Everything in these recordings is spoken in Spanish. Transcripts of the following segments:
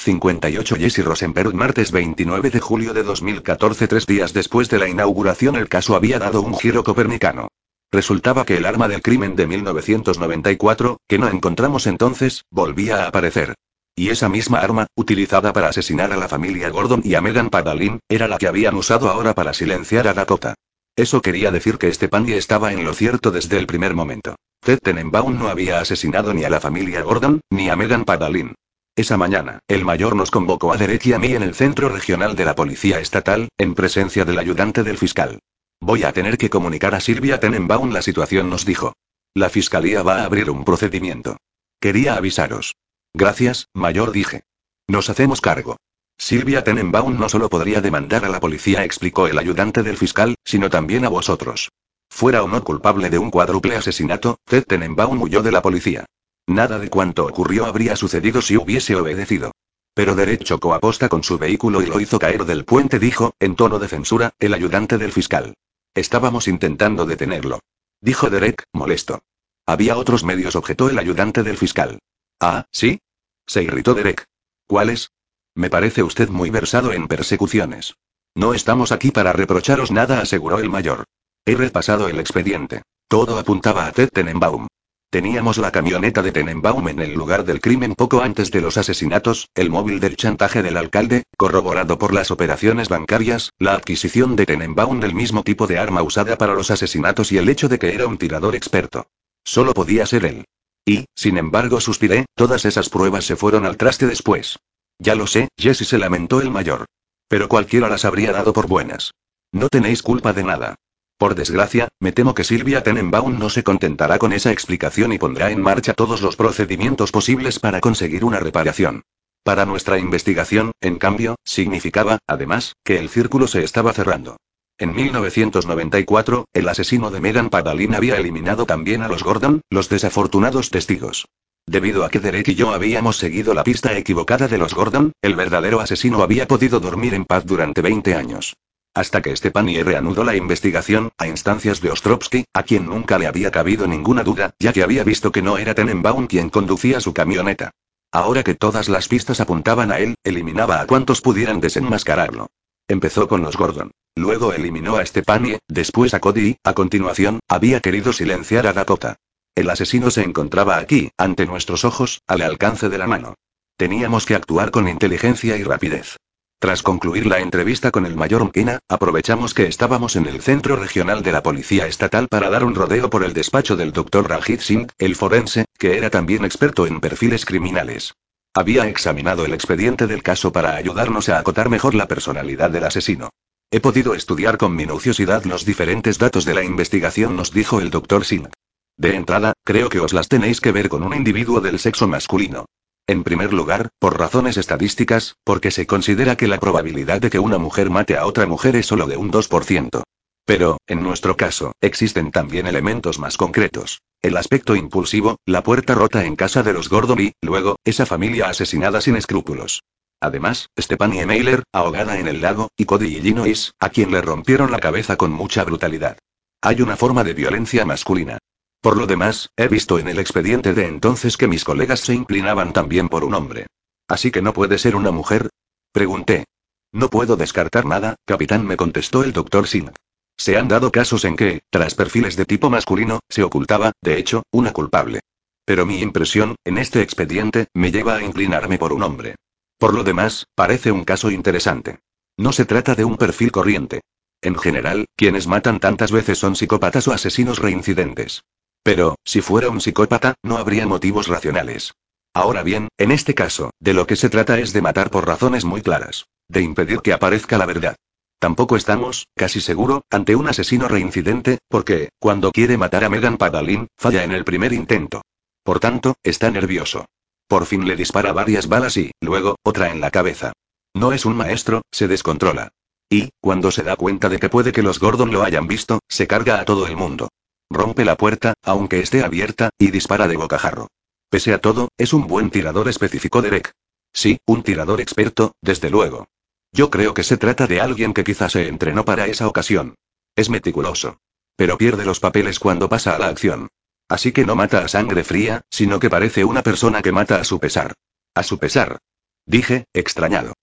58 Jesse Rosenberg Martes 29 de julio de 2014 Tres días después de la inauguración el caso había dado un giro copernicano. Resultaba que el arma del crimen de 1994, que no encontramos entonces, volvía a aparecer. Y esa misma arma, utilizada para asesinar a la familia Gordon y a Megan Padalin, era la que habían usado ahora para silenciar a Dakota. Eso quería decir que este Pandy estaba en lo cierto desde el primer momento. Ted Tenenbaum no había asesinado ni a la familia Gordon, ni a Megan Padalin. Esa mañana, el mayor nos convocó a Derek y a mí en el centro regional de la Policía Estatal, en presencia del ayudante del fiscal. Voy a tener que comunicar a Silvia Tenenbaum la situación, nos dijo. La fiscalía va a abrir un procedimiento. Quería avisaros. Gracias, mayor, dije. Nos hacemos cargo. Silvia Tenenbaum no solo podría demandar a la policía, explicó el ayudante del fiscal, sino también a vosotros. Fuera o no culpable de un cuádruple asesinato, Ted Tenenbaum huyó de la policía. Nada de cuanto ocurrió habría sucedido si hubiese obedecido. Pero Derek chocó a posta con su vehículo y lo hizo caer del puente, dijo, en tono de censura, el ayudante del fiscal. Estábamos intentando detenerlo. Dijo Derek, molesto. Había otros medios, objetó el ayudante del fiscal. Ah, ¿sí? Se irritó Derek. ¿Cuáles? Me parece usted muy versado en persecuciones. No estamos aquí para reprocharos nada, aseguró el mayor. He repasado el expediente. Todo apuntaba a Ted Tenenbaum. Teníamos la camioneta de Tenenbaum en el lugar del crimen poco antes de los asesinatos, el móvil del chantaje del alcalde, corroborado por las operaciones bancarias, la adquisición de Tenenbaum del mismo tipo de arma usada para los asesinatos y el hecho de que era un tirador experto. Solo podía ser él. Y, sin embargo, suspiré, todas esas pruebas se fueron al traste después. Ya lo sé, Jesse se lamentó el mayor. Pero cualquiera las habría dado por buenas. No tenéis culpa de nada. Por desgracia, me temo que Silvia Tenenbaum no se contentará con esa explicación y pondrá en marcha todos los procedimientos posibles para conseguir una reparación. Para nuestra investigación, en cambio, significaba, además, que el círculo se estaba cerrando. En 1994, el asesino de Megan Padalin había eliminado también a los Gordon, los desafortunados testigos. Debido a que Derek y yo habíamos seguido la pista equivocada de los Gordon, el verdadero asesino había podido dormir en paz durante 20 años. Hasta que Stepanie reanudó la investigación, a instancias de Ostrovsky, a quien nunca le había cabido ninguna duda, ya que había visto que no era Tenenbaum quien conducía su camioneta. Ahora que todas las pistas apuntaban a él, eliminaba a cuantos pudieran desenmascararlo. Empezó con los Gordon. Luego eliminó a Stepanie, después a Cody a continuación, había querido silenciar a Dakota. El asesino se encontraba aquí, ante nuestros ojos, al alcance de la mano. Teníamos que actuar con inteligencia y rapidez. Tras concluir la entrevista con el mayor Mkina, aprovechamos que estábamos en el centro regional de la Policía Estatal para dar un rodeo por el despacho del Dr. Rajit Singh, el forense, que era también experto en perfiles criminales. Había examinado el expediente del caso para ayudarnos a acotar mejor la personalidad del asesino. He podido estudiar con minuciosidad los diferentes datos de la investigación, nos dijo el Dr. Singh. De entrada, creo que os las tenéis que ver con un individuo del sexo masculino. En primer lugar, por razones estadísticas, porque se considera que la probabilidad de que una mujer mate a otra mujer es solo de un 2%. Pero, en nuestro caso, existen también elementos más concretos. El aspecto impulsivo, la puerta rota en casa de los Gordon y, luego, esa familia asesinada sin escrúpulos. Además, Stephanie Mailer, ahogada en el lago, y Cody y a quien le rompieron la cabeza con mucha brutalidad. Hay una forma de violencia masculina. Por lo demás, he visto en el expediente de entonces que mis colegas se inclinaban también por un hombre. ¿Así que no puede ser una mujer? Pregunté. No puedo descartar nada, capitán, me contestó el doctor Singh. Se han dado casos en que, tras perfiles de tipo masculino, se ocultaba, de hecho, una culpable. Pero mi impresión, en este expediente, me lleva a inclinarme por un hombre. Por lo demás, parece un caso interesante. No se trata de un perfil corriente. En general, quienes matan tantas veces son psicópatas o asesinos reincidentes. Pero, si fuera un psicópata, no habría motivos racionales. Ahora bien, en este caso, de lo que se trata es de matar por razones muy claras. De impedir que aparezca la verdad. Tampoco estamos, casi seguro, ante un asesino reincidente, porque, cuando quiere matar a Megan Padalin, falla en el primer intento. Por tanto, está nervioso. Por fin le dispara varias balas y, luego, otra en la cabeza. No es un maestro, se descontrola. Y, cuando se da cuenta de que puede que los Gordon lo hayan visto, se carga a todo el mundo. Rompe la puerta, aunque esté abierta, y dispara de bocajarro. Pese a todo, es un buen tirador, especificó Derek. Sí, un tirador experto, desde luego. Yo creo que se trata de alguien que quizás se entrenó para esa ocasión. Es meticuloso. Pero pierde los papeles cuando pasa a la acción. Así que no mata a sangre fría, sino que parece una persona que mata a su pesar. A su pesar. Dije, extrañado.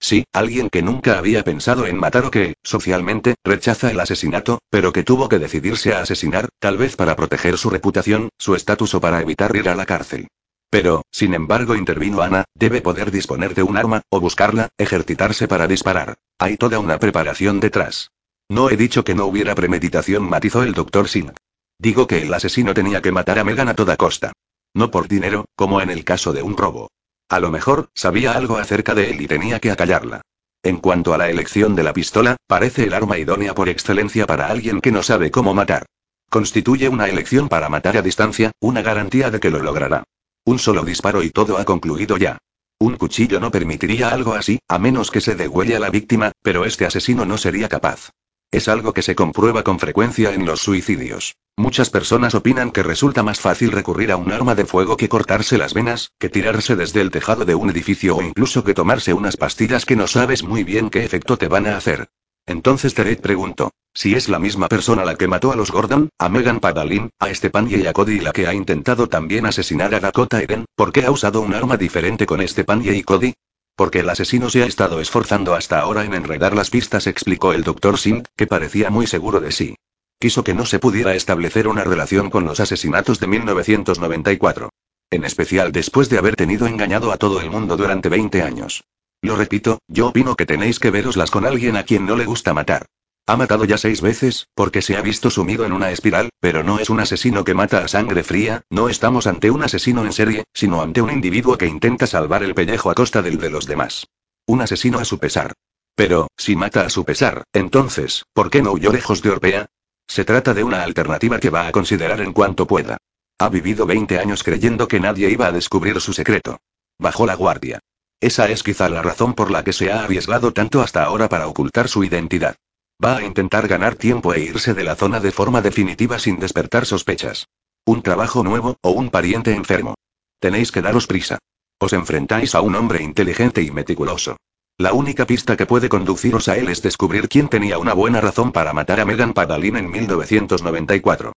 Sí, alguien que nunca había pensado en matar o que, socialmente, rechaza el asesinato, pero que tuvo que decidirse a asesinar, tal vez para proteger su reputación, su estatus o para evitar ir a la cárcel. Pero, sin embargo, intervino Ana, debe poder disponer de un arma, o buscarla, ejercitarse para disparar. Hay toda una preparación detrás. No he dicho que no hubiera premeditación, matizó el doctor Singh. Digo que el asesino tenía que matar a Megan a toda costa. No por dinero, como en el caso de un robo. A lo mejor, sabía algo acerca de él y tenía que acallarla. En cuanto a la elección de la pistola, parece el arma idónea por excelencia para alguien que no sabe cómo matar. Constituye una elección para matar a distancia, una garantía de que lo logrará. Un solo disparo y todo ha concluido ya. Un cuchillo no permitiría algo así, a menos que se degüelle a la víctima, pero este asesino no sería capaz. Es algo que se comprueba con frecuencia en los suicidios. Muchas personas opinan que resulta más fácil recurrir a un arma de fuego que cortarse las venas, que tirarse desde el tejado de un edificio o incluso que tomarse unas pastillas que no sabes muy bien qué efecto te van a hacer. Entonces Derek preguntó, si es la misma persona la que mató a los Gordon, a Megan Padalin, a Stepan y a Cody la que ha intentado también asesinar a Dakota Eren, ¿por qué ha usado un arma diferente con Stepan y Cody? Porque el asesino se ha estado esforzando hasta ahora en enredar las pistas, explicó el doctor Singh, que parecía muy seguro de sí. Quiso que no se pudiera establecer una relación con los asesinatos de 1994. En especial después de haber tenido engañado a todo el mundo durante 20 años. Lo repito, yo opino que tenéis que veroslas con alguien a quien no le gusta matar. Ha matado ya seis veces, porque se ha visto sumido en una espiral, pero no es un asesino que mata a sangre fría, no estamos ante un asesino en serie, sino ante un individuo que intenta salvar el pellejo a costa del de los demás. Un asesino a su pesar. Pero, si mata a su pesar, entonces, ¿por qué no huyó lejos de Orpea? Se trata de una alternativa que va a considerar en cuanto pueda. Ha vivido 20 años creyendo que nadie iba a descubrir su secreto. Bajó la guardia. Esa es quizá la razón por la que se ha arriesgado tanto hasta ahora para ocultar su identidad. Va a intentar ganar tiempo e irse de la zona de forma definitiva sin despertar sospechas. Un trabajo nuevo, o un pariente enfermo. Tenéis que daros prisa. Os enfrentáis a un hombre inteligente y meticuloso. La única pista que puede conduciros a él es descubrir quién tenía una buena razón para matar a Megan Padalin en 1994.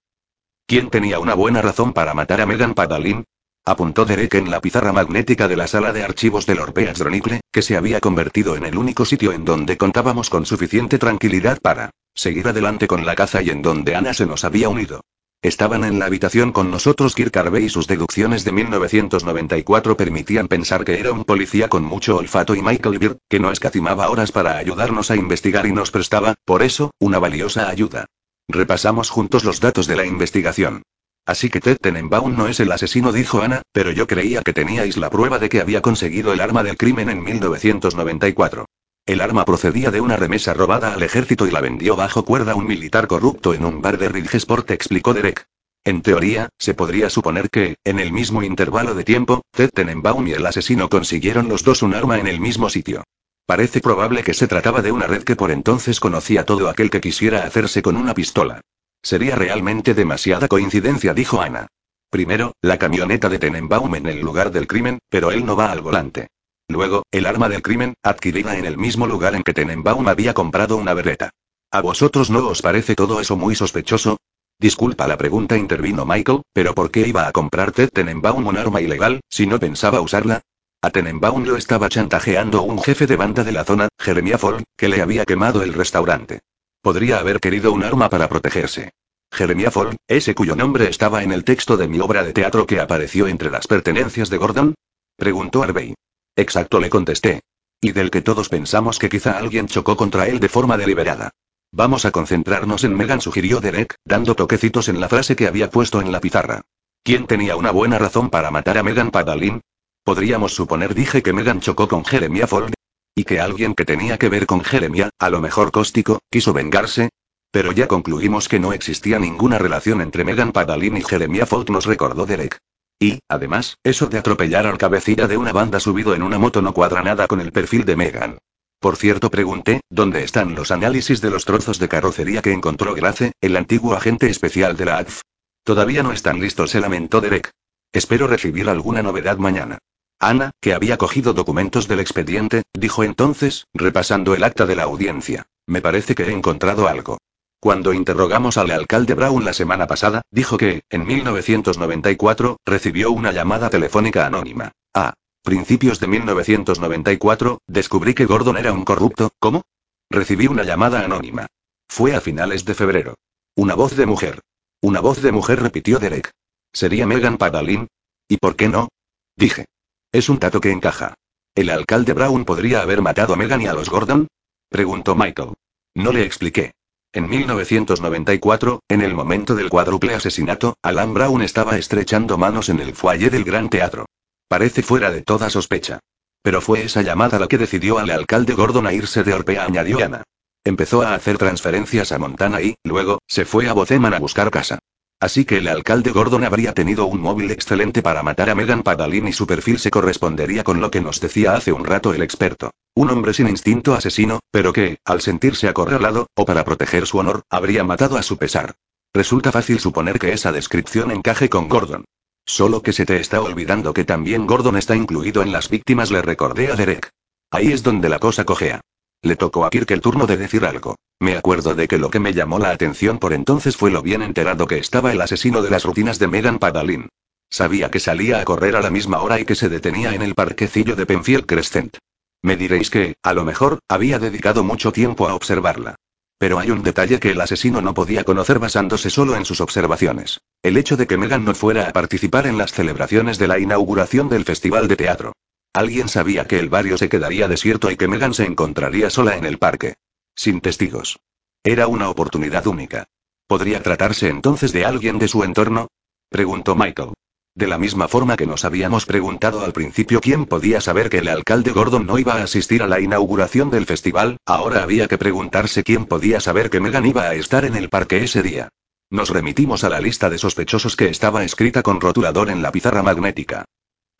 ¿Quién tenía una buena razón para matar a Megan Padalin? Apuntó Derek en la pizarra magnética de la sala de archivos del Orpheus Chronicle, que se había convertido en el único sitio en donde contábamos con suficiente tranquilidad para seguir adelante con la caza y en donde Ana se nos había unido. Estaban en la habitación con nosotros Kirk Harvey y sus deducciones de 1994 permitían pensar que era un policía con mucho olfato y Michael Beer, que no escatimaba horas para ayudarnos a investigar y nos prestaba, por eso, una valiosa ayuda. Repasamos juntos los datos de la investigación. Así que Ted Tenenbaum no es el asesino, dijo Ana, pero yo creía que teníais la prueba de que había conseguido el arma del crimen en 1994. El arma procedía de una remesa robada al ejército y la vendió bajo cuerda un militar corrupto en un bar de Ridgesport, explicó Derek. En teoría, se podría suponer que, en el mismo intervalo de tiempo, Ted Tenenbaum y el asesino consiguieron los dos un arma en el mismo sitio. Parece probable que se trataba de una red que por entonces conocía todo aquel que quisiera hacerse con una pistola. Sería realmente demasiada coincidencia, dijo Ana. Primero, la camioneta de Tenenbaum en el lugar del crimen, pero él no va al volante. Luego, el arma del crimen, adquirida en el mismo lugar en que Tenenbaum había comprado una berreta. ¿A vosotros no os parece todo eso muy sospechoso? Disculpa la pregunta, intervino Michael, pero ¿por qué iba a comprar Ted Tenenbaum un arma ilegal, si no pensaba usarla? A Tenenbaum lo estaba chantajeando un jefe de banda de la zona, Jeremiah Ford, que le había quemado el restaurante. Podría haber querido un arma para protegerse. Jeremiah Ford, ese cuyo nombre estaba en el texto de mi obra de teatro que apareció entre las pertenencias de Gordon? Preguntó Harvey. Exacto, le contesté. Y del que todos pensamos que quizá alguien chocó contra él de forma deliberada. Vamos a concentrarnos en Megan, sugirió Derek, dando toquecitos en la frase que había puesto en la pizarra. ¿Quién tenía una buena razón para matar a Megan Padalin? Podríamos suponer, dije que Megan chocó con Jeremiah Ford, y que alguien que tenía que ver con Jeremia, a lo mejor cóstico, quiso vengarse. Pero ya concluimos que no existía ninguna relación entre Megan Padalin y Jeremia Fault, nos recordó Derek. Y, además, eso de atropellar al cabecilla de una banda subido en una moto no cuadra nada con el perfil de Megan. Por cierto, pregunté, ¿dónde están los análisis de los trozos de carrocería que encontró Grace, el antiguo agente especial de la ADF? Todavía no están listos, se lamentó Derek. Espero recibir alguna novedad mañana. Ana, que había cogido documentos del expediente, dijo entonces, repasando el acta de la audiencia. Me parece que he encontrado algo. Cuando interrogamos al alcalde Brown la semana pasada, dijo que, en 1994, recibió una llamada telefónica anónima. Ah. Principios de 1994, descubrí que Gordon era un corrupto, ¿cómo? Recibí una llamada anónima. Fue a finales de febrero. Una voz de mujer. Una voz de mujer repitió Derek. ¿Sería Megan Padalin? ¿Y por qué no? Dije. Es un tato que encaja. ¿El alcalde Brown podría haber matado a Megan y a los Gordon? Preguntó Michael. No le expliqué. En 1994, en el momento del cuádruple asesinato, Alan Brown estaba estrechando manos en el foyer del Gran Teatro. Parece fuera de toda sospecha. Pero fue esa llamada la que decidió al alcalde Gordon a irse de Orpea, añadió Ana. Empezó a hacer transferencias a Montana y, luego, se fue a Bozeman a buscar casa. Así que el alcalde Gordon habría tenido un móvil excelente para matar a Megan Padalin y su perfil se correspondería con lo que nos decía hace un rato el experto. Un hombre sin instinto asesino, pero que, al sentirse acorralado, o para proteger su honor, habría matado a su pesar. Resulta fácil suponer que esa descripción encaje con Gordon. Solo que se te está olvidando que también Gordon está incluido en las víctimas, le recordé a Derek. Ahí es donde la cosa cojea. Le tocó a Kirk el turno de decir algo. Me acuerdo de que lo que me llamó la atención por entonces fue lo bien enterado que estaba el asesino de las rutinas de Megan Padalin. Sabía que salía a correr a la misma hora y que se detenía en el parquecillo de Penfield Crescent. Me diréis que, a lo mejor, había dedicado mucho tiempo a observarla. Pero hay un detalle que el asesino no podía conocer basándose solo en sus observaciones. El hecho de que Megan no fuera a participar en las celebraciones de la inauguración del festival de teatro. Alguien sabía que el barrio se quedaría desierto y que Megan se encontraría sola en el parque. Sin testigos. Era una oportunidad única. ¿Podría tratarse entonces de alguien de su entorno? Preguntó Michael. De la misma forma que nos habíamos preguntado al principio quién podía saber que el alcalde Gordon no iba a asistir a la inauguración del festival, ahora había que preguntarse quién podía saber que Megan iba a estar en el parque ese día. Nos remitimos a la lista de sospechosos que estaba escrita con rotulador en la pizarra magnética.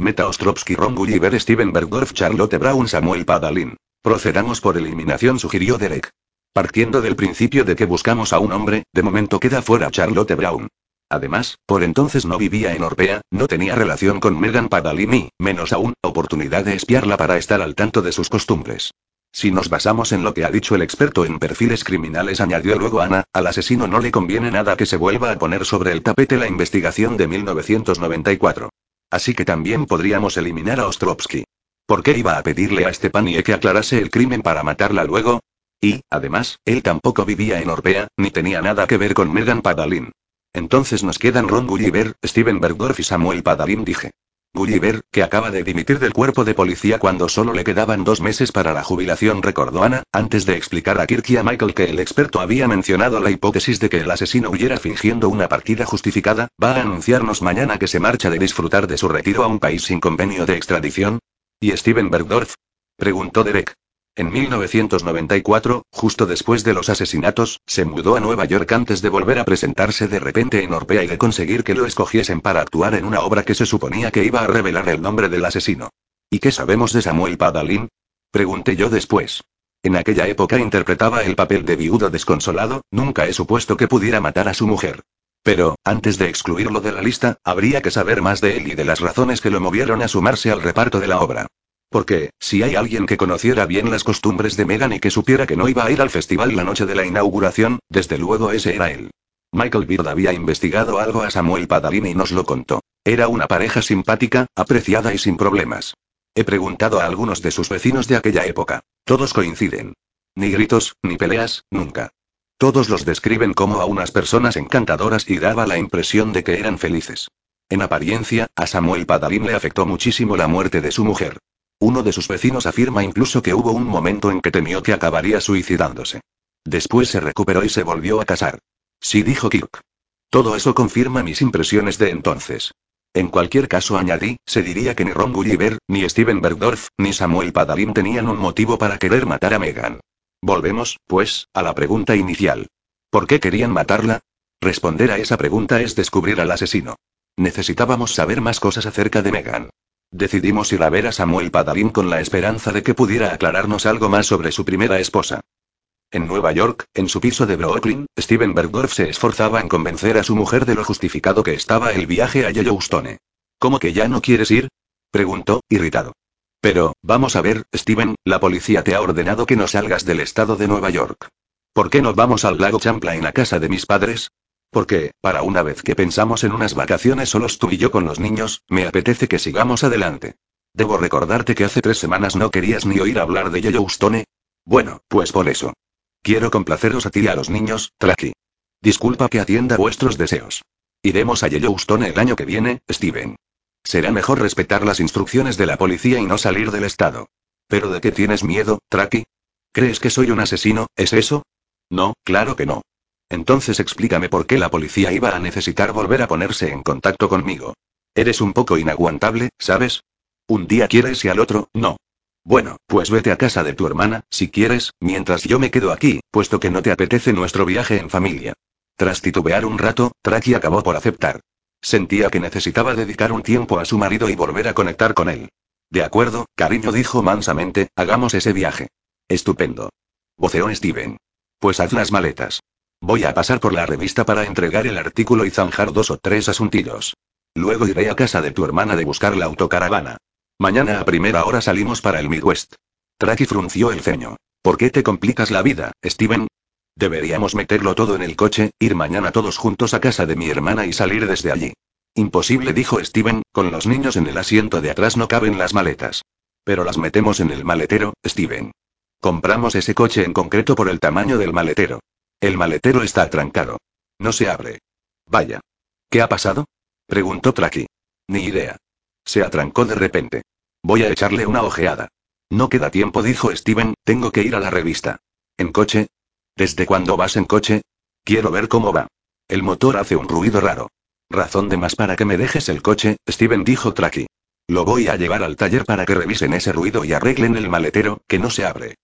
Meta Ostrovsky, Ron Gulliver, Steven Bergdorf, Charlotte Brown, Samuel Padalin. Procedamos por eliminación, sugirió Derek. Partiendo del principio de que buscamos a un hombre, de momento queda fuera Charlotte Brown. Además, por entonces no vivía en Orpea, no tenía relación con Megan Padalin y, menos aún, oportunidad de espiarla para estar al tanto de sus costumbres. Si nos basamos en lo que ha dicho el experto en perfiles criminales, añadió luego Ana, al asesino no le conviene nada que se vuelva a poner sobre el tapete la investigación de 1994. Así que también podríamos eliminar a Ostrovsky. ¿Por qué iba a pedirle a Stepanie que aclarase el crimen para matarla luego? Y, además, él tampoco vivía en Orpea, ni tenía nada que ver con Megan Padalin. Entonces nos quedan Ron Gulliver, Steven Bergdorf y Samuel Padalin, dije. Gulliver, que acaba de dimitir del cuerpo de policía cuando solo le quedaban dos meses para la jubilación, recordó Ana, antes de explicar a Kirk y a Michael que el experto había mencionado la hipótesis de que el asesino huyera fingiendo una partida justificada, va a anunciarnos mañana que se marcha de disfrutar de su retiro a un país sin convenio de extradición. ¿Y Steven Bergdorf? preguntó Derek. En 1994, justo después de los asesinatos, se mudó a Nueva York antes de volver a presentarse de repente en Orpea y de conseguir que lo escogiesen para actuar en una obra que se suponía que iba a revelar el nombre del asesino. ¿Y qué sabemos de Samuel Padalin? Pregunté yo después. En aquella época interpretaba el papel de viudo desconsolado, nunca he supuesto que pudiera matar a su mujer. Pero, antes de excluirlo de la lista, habría que saber más de él y de las razones que lo movieron a sumarse al reparto de la obra. Porque, si hay alguien que conociera bien las costumbres de Megan y que supiera que no iba a ir al festival la noche de la inauguración, desde luego ese era él. Michael Beard había investigado algo a Samuel Padalini y nos lo contó. Era una pareja simpática, apreciada y sin problemas. He preguntado a algunos de sus vecinos de aquella época. Todos coinciden. Ni gritos, ni peleas, nunca. Todos los describen como a unas personas encantadoras y daba la impresión de que eran felices. En apariencia, a Samuel Padalin le afectó muchísimo la muerte de su mujer. Uno de sus vecinos afirma incluso que hubo un momento en que temió que acabaría suicidándose. Después se recuperó y se volvió a casar. Sí dijo Kirk. Todo eso confirma mis impresiones de entonces. En cualquier caso, añadí, se diría que ni Ron Gulliver, ni Steven Bergdorf, ni Samuel Padalin tenían un motivo para querer matar a Megan. Volvemos, pues, a la pregunta inicial. ¿Por qué querían matarla? Responder a esa pregunta es descubrir al asesino. Necesitábamos saber más cosas acerca de Megan. Decidimos ir a ver a Samuel Padalin con la esperanza de que pudiera aclararnos algo más sobre su primera esposa. En Nueva York, en su piso de Brooklyn, Steven Bergdorf se esforzaba en convencer a su mujer de lo justificado que estaba el viaje a Yellowstone. ¿Cómo que ya no quieres ir? preguntó, irritado. Pero, vamos a ver, Steven, la policía te ha ordenado que no salgas del estado de Nueva York. ¿Por qué no vamos al lago Champlain a casa de mis padres? Porque, para una vez que pensamos en unas vacaciones solos tú y yo con los niños, me apetece que sigamos adelante. Debo recordarte que hace tres semanas no querías ni oír hablar de Yellowstone. Bueno, pues por eso. Quiero complaceros a ti y a los niños, Traki. Disculpa que atienda vuestros deseos. Iremos a Yellowstone el año que viene, Steven. Será mejor respetar las instrucciones de la policía y no salir del estado. ¿Pero de qué tienes miedo, Traki? ¿Crees que soy un asesino, es eso? No, claro que no. Entonces explícame por qué la policía iba a necesitar volver a ponerse en contacto conmigo. Eres un poco inaguantable, ¿sabes? Un día quieres y al otro, no. Bueno, pues vete a casa de tu hermana, si quieres, mientras yo me quedo aquí, puesto que no te apetece nuestro viaje en familia. Tras titubear un rato, Traki acabó por aceptar. Sentía que necesitaba dedicar un tiempo a su marido y volver a conectar con él. De acuerdo, cariño dijo mansamente, hagamos ese viaje. Estupendo. Voceó Steven. Pues haz las maletas. Voy a pasar por la revista para entregar el artículo y zanjar dos o tres asuntillos. Luego iré a casa de tu hermana de buscar la autocaravana. Mañana a primera hora salimos para el Midwest. Traki frunció el ceño. ¿Por qué te complicas la vida, Steven? Deberíamos meterlo todo en el coche, ir mañana todos juntos a casa de mi hermana y salir desde allí. Imposible, dijo Steven, con los niños en el asiento de atrás no caben las maletas. Pero las metemos en el maletero, Steven. Compramos ese coche en concreto por el tamaño del maletero. El maletero está atrancado. No se abre. Vaya. ¿Qué ha pasado? preguntó Traki. Ni idea. Se atrancó de repente. Voy a echarle una ojeada. No queda tiempo, dijo Steven, tengo que ir a la revista. ¿En coche? ¿Desde cuándo vas en coche? Quiero ver cómo va. El motor hace un ruido raro. Razón de más para que me dejes el coche, Steven dijo Traki. Lo voy a llevar al taller para que revisen ese ruido y arreglen el maletero, que no se abre.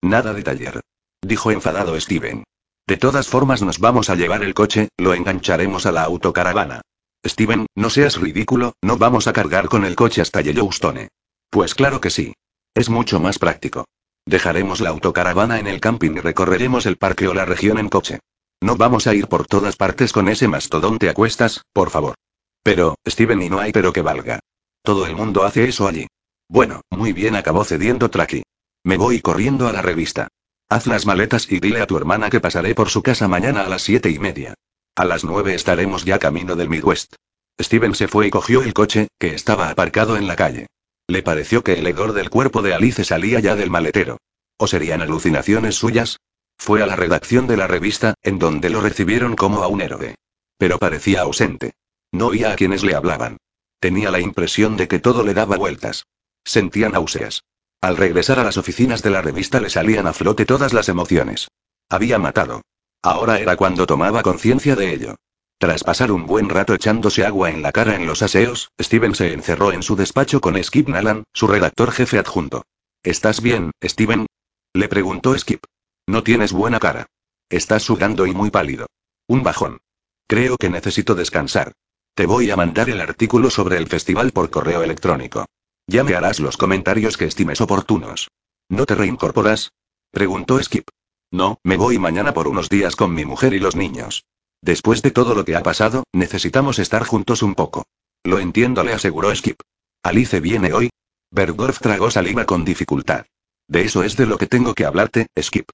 Nada de taller. Dijo enfadado Steven. De todas formas nos vamos a llevar el coche, lo engancharemos a la autocaravana. Steven, no seas ridículo, no vamos a cargar con el coche hasta Yellowstone. Pues claro que sí. Es mucho más práctico. Dejaremos la autocaravana en el camping y recorreremos el parque o la región en coche. No vamos a ir por todas partes con ese mastodonte a cuestas, por favor. Pero, Steven, y no hay pero que valga. Todo el mundo hace eso allí. Bueno, muy bien, acabó cediendo Traki. Me voy corriendo a la revista. Haz las maletas y dile a tu hermana que pasaré por su casa mañana a las siete y media. A las nueve estaremos ya camino del Midwest. Steven se fue y cogió el coche, que estaba aparcado en la calle. Le pareció que el hedor del cuerpo de Alice salía ya del maletero. ¿O serían alucinaciones suyas? Fue a la redacción de la revista, en donde lo recibieron como a un héroe. Pero parecía ausente. No oía a quienes le hablaban. Tenía la impresión de que todo le daba vueltas. Sentía náuseas. Al regresar a las oficinas de la revista le salían a flote todas las emociones. Había matado. Ahora era cuando tomaba conciencia de ello. Tras pasar un buen rato echándose agua en la cara en los aseos, Steven se encerró en su despacho con Skip Nalan, su redactor jefe adjunto. ¿Estás bien, Steven? Le preguntó Skip. No tienes buena cara. Estás sudando y muy pálido. Un bajón. Creo que necesito descansar. Te voy a mandar el artículo sobre el festival por correo electrónico. Ya me harás los comentarios que estimes oportunos. ¿No te reincorporas? Preguntó Skip. No, me voy mañana por unos días con mi mujer y los niños. Después de todo lo que ha pasado, necesitamos estar juntos un poco. Lo entiendo, le aseguró Skip. Alice viene hoy. Bergdorf tragó saliva con dificultad. De eso es de lo que tengo que hablarte, Skip.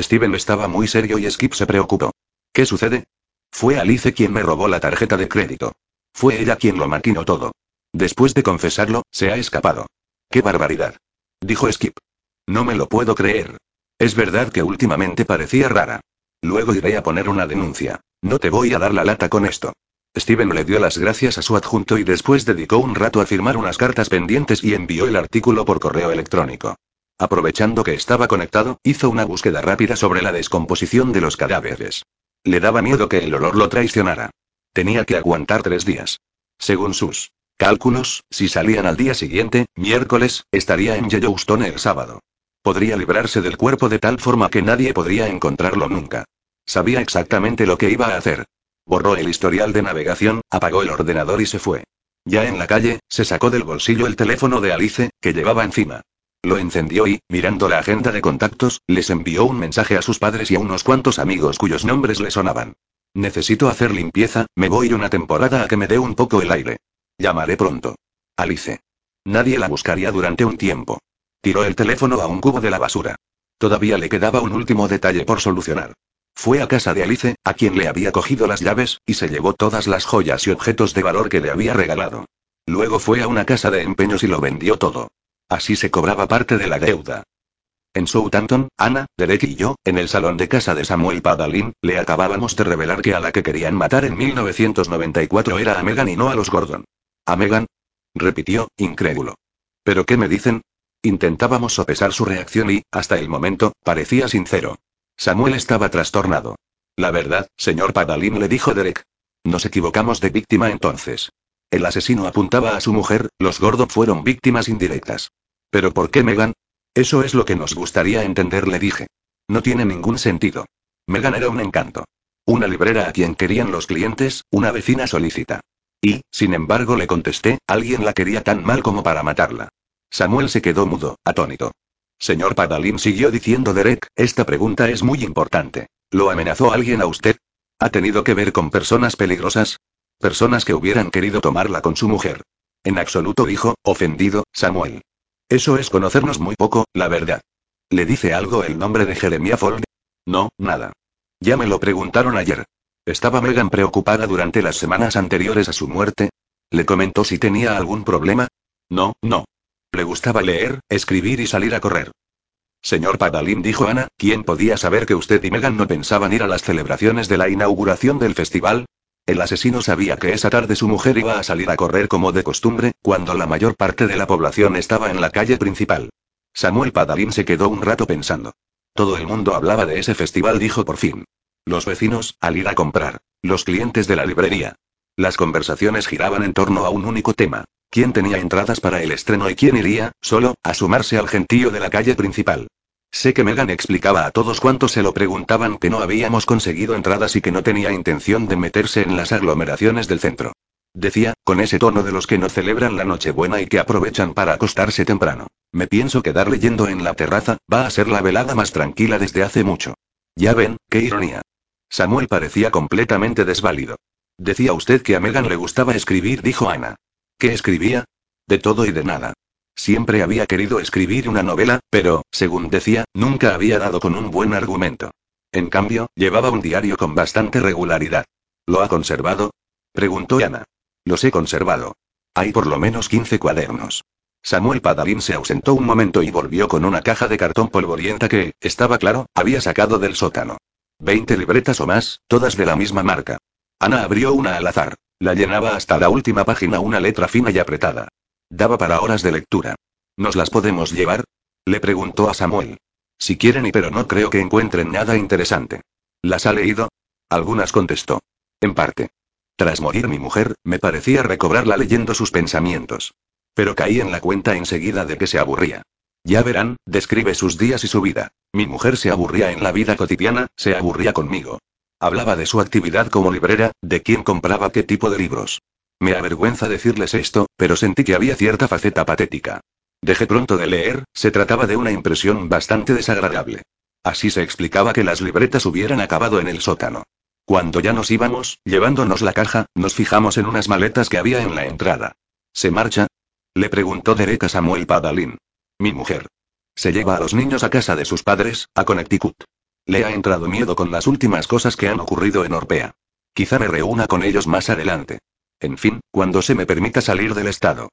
Steven estaba muy serio y Skip se preocupó. ¿Qué sucede? Fue Alice quien me robó la tarjeta de crédito. Fue ella quien lo maquinó todo. Después de confesarlo, se ha escapado. ¡Qué barbaridad! Dijo Skip. No me lo puedo creer. Es verdad que últimamente parecía rara. Luego iré a poner una denuncia. No te voy a dar la lata con esto. Steven le dio las gracias a su adjunto y después dedicó un rato a firmar unas cartas pendientes y envió el artículo por correo electrónico. Aprovechando que estaba conectado, hizo una búsqueda rápida sobre la descomposición de los cadáveres. Le daba miedo que el olor lo traicionara. Tenía que aguantar tres días. Según sus cálculos, si salían al día siguiente, miércoles, estaría en Yellowstone el sábado. Podría librarse del cuerpo de tal forma que nadie podría encontrarlo nunca. Sabía exactamente lo que iba a hacer. Borró el historial de navegación, apagó el ordenador y se fue. Ya en la calle, se sacó del bolsillo el teléfono de Alice, que llevaba encima. Lo encendió y, mirando la agenda de contactos, les envió un mensaje a sus padres y a unos cuantos amigos cuyos nombres le sonaban. Necesito hacer limpieza, me voy una temporada a que me dé un poco el aire. Llamaré pronto. Alice. Nadie la buscaría durante un tiempo. Tiró el teléfono a un cubo de la basura. Todavía le quedaba un último detalle por solucionar. Fue a casa de Alice, a quien le había cogido las llaves, y se llevó todas las joyas y objetos de valor que le había regalado. Luego fue a una casa de empeños y lo vendió todo. Así se cobraba parte de la deuda. En Southampton, Ana, Derek y yo, en el salón de casa de Samuel Padalin, le acabábamos de revelar que a la que querían matar en 1994 era a Megan y no a los Gordon. ¿A Megan? repitió, incrédulo. ¿Pero qué me dicen? Intentábamos sopesar su reacción y, hasta el momento, parecía sincero. Samuel estaba trastornado. La verdad, señor Padalin, le dijo Derek. Nos equivocamos de víctima entonces. El asesino apuntaba a su mujer, los Gordon fueron víctimas indirectas. ¿Pero por qué Megan? Eso es lo que nos gustaría entender, le dije. No tiene ningún sentido. Megan era un encanto. Una librera a quien querían los clientes, una vecina solícita. Y, sin embargo, le contesté, alguien la quería tan mal como para matarla. Samuel se quedó mudo, atónito. Señor Padalín siguió diciendo Derek, esta pregunta es muy importante. ¿Lo amenazó alguien a usted? ¿Ha tenido que ver con personas peligrosas? Personas que hubieran querido tomarla con su mujer. En absoluto dijo, ofendido, Samuel. Eso es conocernos muy poco, la verdad. ¿Le dice algo el nombre de Jeremia Fold? No, nada. Ya me lo preguntaron ayer. ¿Estaba Megan preocupada durante las semanas anteriores a su muerte? ¿Le comentó si tenía algún problema? No, no. Le gustaba leer, escribir y salir a correr. Señor Padalín dijo Ana, ¿quién podía saber que usted y Megan no pensaban ir a las celebraciones de la inauguración del festival? El asesino sabía que esa tarde su mujer iba a salir a correr como de costumbre, cuando la mayor parte de la población estaba en la calle principal. Samuel Padalín se quedó un rato pensando. Todo el mundo hablaba de ese festival, dijo por fin. Los vecinos, al ir a comprar. Los clientes de la librería. Las conversaciones giraban en torno a un único tema. ¿Quién tenía entradas para el estreno y quién iría, solo, a sumarse al gentío de la calle principal? Sé que Megan explicaba a todos cuantos se lo preguntaban que no habíamos conseguido entradas y que no tenía intención de meterse en las aglomeraciones del centro. Decía, con ese tono de los que no celebran la Nochebuena y que aprovechan para acostarse temprano. Me pienso quedar leyendo en la terraza, va a ser la velada más tranquila desde hace mucho. Ya ven, qué ironía. Samuel parecía completamente desválido. Decía usted que a Megan le gustaba escribir, dijo Ana. ¿Qué escribía? De todo y de nada. Siempre había querido escribir una novela, pero, según decía, nunca había dado con un buen argumento. En cambio, llevaba un diario con bastante regularidad. ¿Lo ha conservado? preguntó Ana. Los he conservado. Hay por lo menos 15 cuadernos. Samuel Padalín se ausentó un momento y volvió con una caja de cartón polvorienta que, estaba claro, había sacado del sótano. Veinte libretas o más, todas de la misma marca. Ana abrió una al azar. La llenaba hasta la última página una letra fina y apretada. Daba para horas de lectura. ¿Nos las podemos llevar? Le preguntó a Samuel. Si quieren y pero no creo que encuentren nada interesante. ¿Las ha leído? Algunas contestó. En parte. Tras morir mi mujer, me parecía recobrarla leyendo sus pensamientos. Pero caí en la cuenta enseguida de que se aburría. Ya verán, describe sus días y su vida. Mi mujer se aburría en la vida cotidiana, se aburría conmigo. Hablaba de su actividad como librera, de quién compraba qué tipo de libros. Me avergüenza decirles esto, pero sentí que había cierta faceta patética. Dejé pronto de leer, se trataba de una impresión bastante desagradable. Así se explicaba que las libretas hubieran acabado en el sótano. Cuando ya nos íbamos, llevándonos la caja, nos fijamos en unas maletas que había en la entrada. ¿Se marcha? Le preguntó Derek a Samuel Padalín. Mi mujer. Se lleva a los niños a casa de sus padres, a Connecticut. Le ha entrado miedo con las últimas cosas que han ocurrido en Orpea. Quizá me reúna con ellos más adelante. En fin, cuando se me permita salir del estado.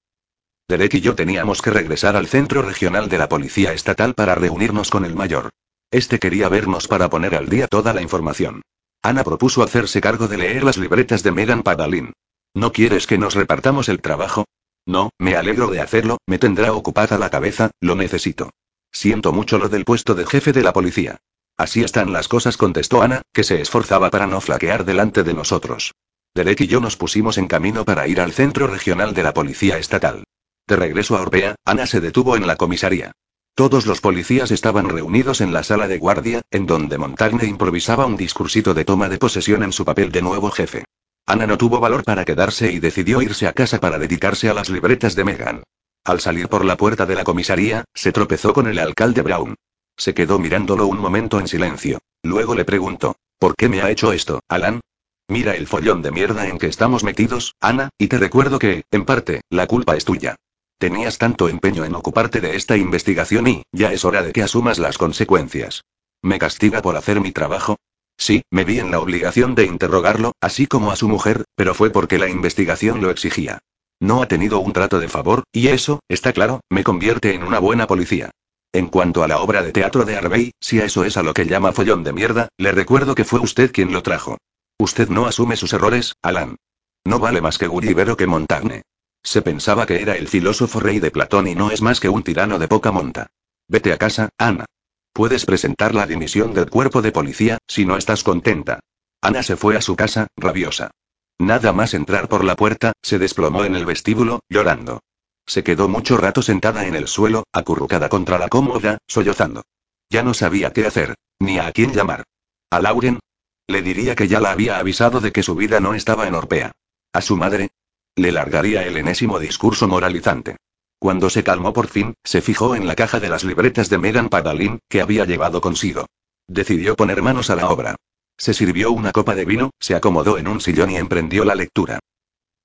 Derek y yo teníamos que regresar al centro regional de la policía estatal para reunirnos con el mayor. Este quería vernos para poner al día toda la información. Ana propuso hacerse cargo de leer las libretas de Megan Padalin. ¿No quieres que nos repartamos el trabajo? No, me alegro de hacerlo, me tendrá ocupada la cabeza, lo necesito. Siento mucho lo del puesto de jefe de la policía. Así están las cosas, contestó Ana, que se esforzaba para no flaquear delante de nosotros. Derek y yo nos pusimos en camino para ir al centro regional de la policía estatal. De regreso a Orpea, Ana se detuvo en la comisaría. Todos los policías estaban reunidos en la sala de guardia, en donde Montagne improvisaba un discursito de toma de posesión en su papel de nuevo jefe. Ana no tuvo valor para quedarse y decidió irse a casa para dedicarse a las libretas de Megan. Al salir por la puerta de la comisaría, se tropezó con el alcalde Brown. Se quedó mirándolo un momento en silencio. Luego le preguntó, ¿por qué me ha hecho esto, Alan? Mira el follón de mierda en que estamos metidos, Ana, y te recuerdo que, en parte, la culpa es tuya. Tenías tanto empeño en ocuparte de esta investigación y, ya es hora de que asumas las consecuencias. ¿Me castiga por hacer mi trabajo? Sí, me vi en la obligación de interrogarlo, así como a su mujer, pero fue porque la investigación lo exigía. No ha tenido un trato de favor, y eso, está claro, me convierte en una buena policía. En cuanto a la obra de teatro de Harvey, si a eso es a lo que llama follón de mierda, le recuerdo que fue usted quien lo trajo. Usted no asume sus errores, Alan. No vale más que Gulliver que Montagne. Se pensaba que era el filósofo rey de Platón y no es más que un tirano de poca monta. Vete a casa, Ana. Puedes presentar la dimisión del cuerpo de policía, si no estás contenta. Ana se fue a su casa, rabiosa. Nada más entrar por la puerta, se desplomó en el vestíbulo, llorando. Se quedó mucho rato sentada en el suelo, acurrucada contra la cómoda, sollozando. Ya no sabía qué hacer, ni a quién llamar. ¿A Lauren? Le diría que ya la había avisado de que su vida no estaba en Orpea. ¿A su madre? Le largaría el enésimo discurso moralizante. Cuando se calmó por fin, se fijó en la caja de las libretas de Megan Padalin, que había llevado consigo. Decidió poner manos a la obra. Se sirvió una copa de vino, se acomodó en un sillón y emprendió la lectura.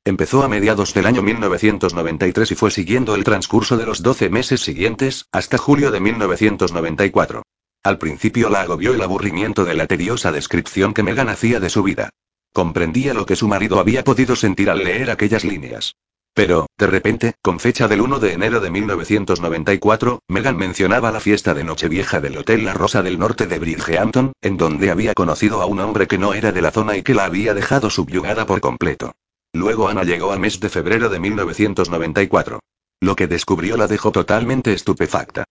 Empezó a mediados del año 1993 y fue siguiendo el transcurso de los 12 meses siguientes, hasta julio de 1994. Al principio la agobió el aburrimiento de la tediosa descripción que Megan hacía de su vida. Comprendía lo que su marido había podido sentir al leer aquellas líneas. Pero, de repente, con fecha del 1 de enero de 1994, Megan mencionaba la fiesta de Nochevieja del Hotel La Rosa del Norte de Bridgehampton, en donde había conocido a un hombre que no era de la zona y que la había dejado subyugada por completo. Luego Ana llegó al mes de febrero de 1994. Lo que descubrió la dejó totalmente estupefacta.